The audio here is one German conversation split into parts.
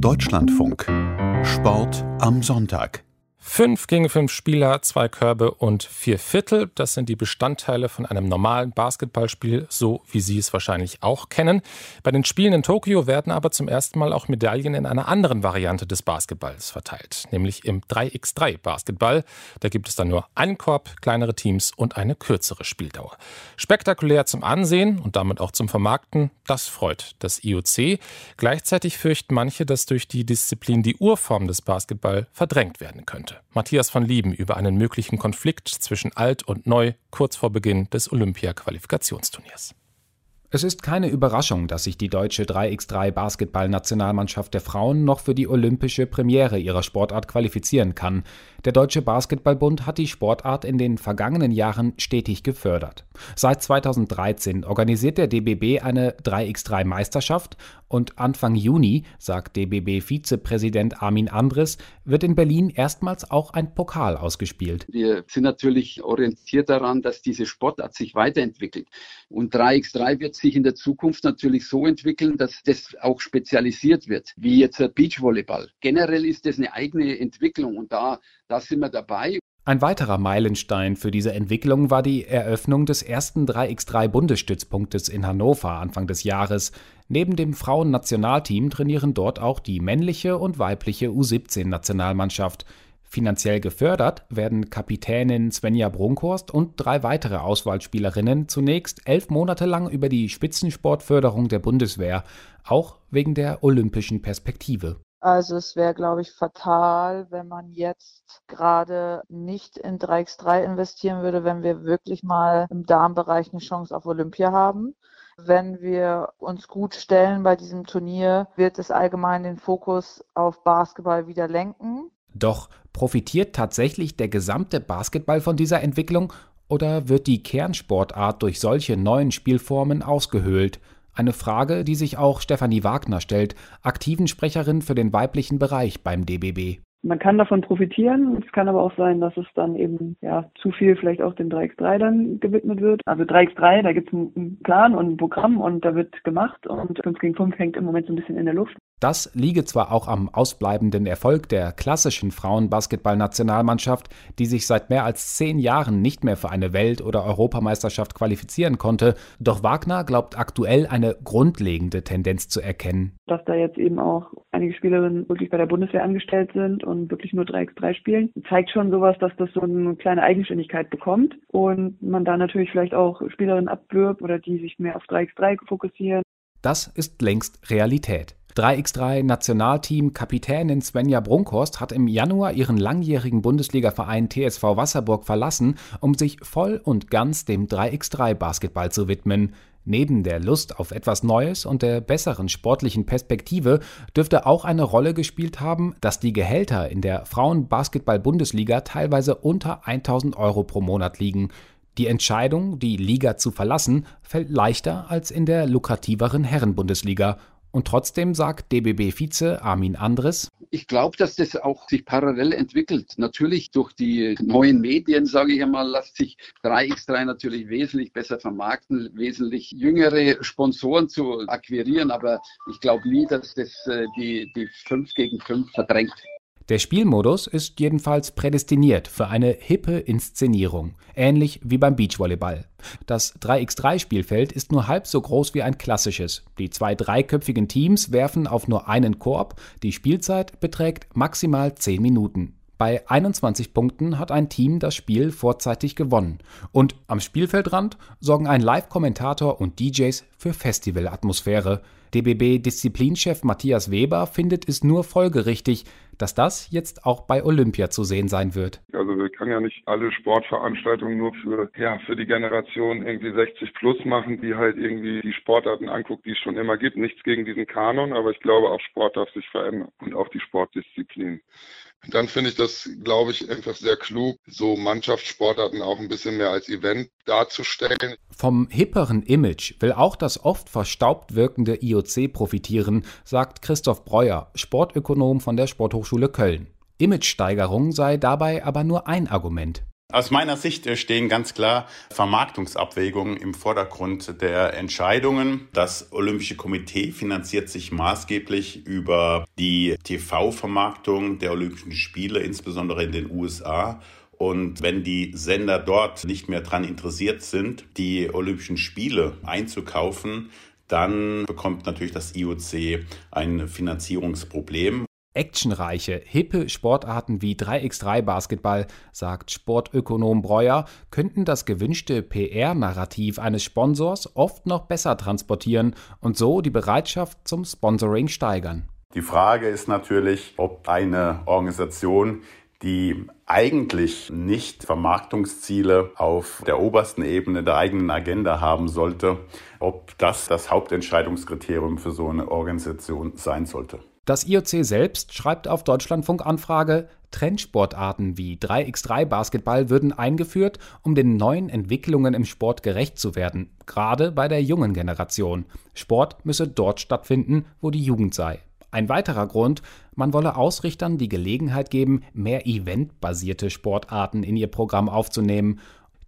Deutschlandfunk. Sport am Sonntag. Fünf gegen fünf Spieler, zwei Körbe und vier Viertel. Das sind die Bestandteile von einem normalen Basketballspiel, so wie Sie es wahrscheinlich auch kennen. Bei den Spielen in Tokio werden aber zum ersten Mal auch Medaillen in einer anderen Variante des Basketballs verteilt, nämlich im 3x3 Basketball. Da gibt es dann nur einen Korb, kleinere Teams und eine kürzere Spieldauer. Spektakulär zum Ansehen und damit auch zum Vermarkten, das freut das IOC. Gleichzeitig fürchten manche, dass durch die Disziplin die Urform des Basketball verdrängt werden könnte. Matthias van Lieben über einen möglichen Konflikt zwischen alt und neu kurz vor Beginn des Olympia-Qualifikationsturniers. Es ist keine Überraschung, dass sich die deutsche 3x3 Basketballnationalmannschaft der Frauen noch für die olympische Premiere ihrer Sportart qualifizieren kann. Der Deutsche Basketballbund hat die Sportart in den vergangenen Jahren stetig gefördert. Seit 2013 organisiert der DBB eine 3x3 Meisterschaft und Anfang Juni, sagt DBB-Vizepräsident Armin Andres, wird in Berlin erstmals auch ein Pokal ausgespielt. Wir sind natürlich orientiert daran, dass diese Sportart sich weiterentwickelt. Und 3x3 wird sich in der Zukunft natürlich so entwickeln, dass das auch spezialisiert wird, wie jetzt Beachvolleyball. Generell ist das eine eigene Entwicklung und da, da sind wir dabei. Ein weiterer Meilenstein für diese Entwicklung war die Eröffnung des ersten 3x3 Bundesstützpunktes in Hannover Anfang des Jahres. Neben dem Frauennationalteam trainieren dort auch die männliche und weibliche U17-Nationalmannschaft. Finanziell gefördert werden Kapitänin Svenja Brunkhorst und drei weitere Auswahlspielerinnen zunächst elf Monate lang über die Spitzensportförderung der Bundeswehr, auch wegen der olympischen Perspektive. Also es wäre, glaube ich, fatal, wenn man jetzt gerade nicht in 3x3 investieren würde, wenn wir wirklich mal im Darmbereich eine Chance auf Olympia haben. Wenn wir uns gut stellen bei diesem Turnier, wird es allgemein den Fokus auf Basketball wieder lenken. Doch profitiert tatsächlich der gesamte Basketball von dieser Entwicklung oder wird die Kernsportart durch solche neuen Spielformen ausgehöhlt? Eine Frage, die sich auch Stefanie Wagner stellt, aktiven Sprecherin für den weiblichen Bereich beim DBB. Man kann davon profitieren. Es kann aber auch sein, dass es dann eben ja zu viel vielleicht auch dem 3x3 dann gewidmet wird. Also 3x3, da gibt es einen Plan und ein Programm und da wird gemacht und 5 gegen 5 hängt im Moment so ein bisschen in der Luft. Das liege zwar auch am ausbleibenden Erfolg der klassischen Frauenbasketballnationalmannschaft, die sich seit mehr als zehn Jahren nicht mehr für eine Welt- oder Europameisterschaft qualifizieren konnte, doch Wagner glaubt aktuell eine grundlegende Tendenz zu erkennen. Dass da jetzt eben auch einige Spielerinnen wirklich bei der Bundeswehr angestellt sind und wirklich nur 3x3 spielen, zeigt schon sowas, dass das so eine kleine Eigenständigkeit bekommt und man da natürlich vielleicht auch Spielerinnen abwirbt oder die sich mehr auf 3x3 fokussieren. Das ist längst Realität. 3x3-Nationalteam-Kapitänin Svenja Brunkhorst hat im Januar ihren langjährigen Bundesligaverein TSV Wasserburg verlassen, um sich voll und ganz dem 3x3-Basketball zu widmen. Neben der Lust auf etwas Neues und der besseren sportlichen Perspektive dürfte auch eine Rolle gespielt haben, dass die Gehälter in der Frauenbasketball-Bundesliga teilweise unter 1000 Euro pro Monat liegen. Die Entscheidung, die Liga zu verlassen, fällt leichter als in der lukrativeren Herrenbundesliga und trotzdem sagt DBB-Vize Armin Andres, ich glaube, dass das auch sich parallel entwickelt. Natürlich durch die neuen Medien, sage ich einmal, lässt sich 3x3 natürlich wesentlich besser vermarkten, wesentlich jüngere Sponsoren zu akquirieren, aber ich glaube nie, dass das äh, die, die 5 gegen 5 verdrängt. Der Spielmodus ist jedenfalls prädestiniert für eine hippe Inszenierung, ähnlich wie beim Beachvolleyball. Das 3x3-Spielfeld ist nur halb so groß wie ein klassisches. Die zwei dreiköpfigen Teams werfen auf nur einen Korb, die Spielzeit beträgt maximal 10 Minuten. Bei 21 Punkten hat ein Team das Spiel vorzeitig gewonnen. Und am Spielfeldrand sorgen ein Live-Kommentator und DJs für Festivalatmosphäre. DBB-Disziplinchef Matthias Weber findet es nur folgerichtig, dass das jetzt auch bei Olympia zu sehen sein wird. Also wir können ja nicht alle Sportveranstaltungen nur für, ja, für die Generation irgendwie 60 plus machen, die halt irgendwie die Sportarten anguckt, die es schon immer gibt. Nichts gegen diesen Kanon, aber ich glaube, auch Sport darf sich verändern und auch die Sportdisziplin. Dann finde ich das, glaube ich, einfach sehr klug, so Mannschaftssportarten auch ein bisschen mehr als Event darzustellen. Vom hipperen Image will auch das oft verstaubt wirkende IOC profitieren, sagt Christoph Breuer, Sportökonom von der Sporthochschule Köln. Imagesteigerung sei dabei aber nur ein Argument. Aus meiner Sicht stehen ganz klar Vermarktungsabwägungen im Vordergrund der Entscheidungen. Das Olympische Komitee finanziert sich maßgeblich über die TV-Vermarktung der Olympischen Spiele, insbesondere in den USA. Und wenn die Sender dort nicht mehr daran interessiert sind, die Olympischen Spiele einzukaufen, dann bekommt natürlich das IOC ein Finanzierungsproblem. Actionreiche, hippe Sportarten wie 3x3 Basketball, sagt Sportökonom Breuer, könnten das gewünschte PR-Narrativ eines Sponsors oft noch besser transportieren und so die Bereitschaft zum Sponsoring steigern. Die Frage ist natürlich, ob eine Organisation, die eigentlich nicht Vermarktungsziele auf der obersten Ebene der eigenen Agenda haben sollte, ob das das Hauptentscheidungskriterium für so eine Organisation sein sollte. Das IOC selbst schreibt auf Deutschlandfunk Anfrage, Trendsportarten wie 3x3 Basketball würden eingeführt, um den neuen Entwicklungen im Sport gerecht zu werden, gerade bei der jungen Generation. Sport müsse dort stattfinden, wo die Jugend sei. Ein weiterer Grund, man wolle Ausrichtern die Gelegenheit geben, mehr eventbasierte Sportarten in ihr Programm aufzunehmen.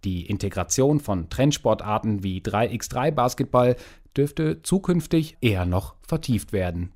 Die Integration von Trendsportarten wie 3x3 Basketball dürfte zukünftig eher noch vertieft werden.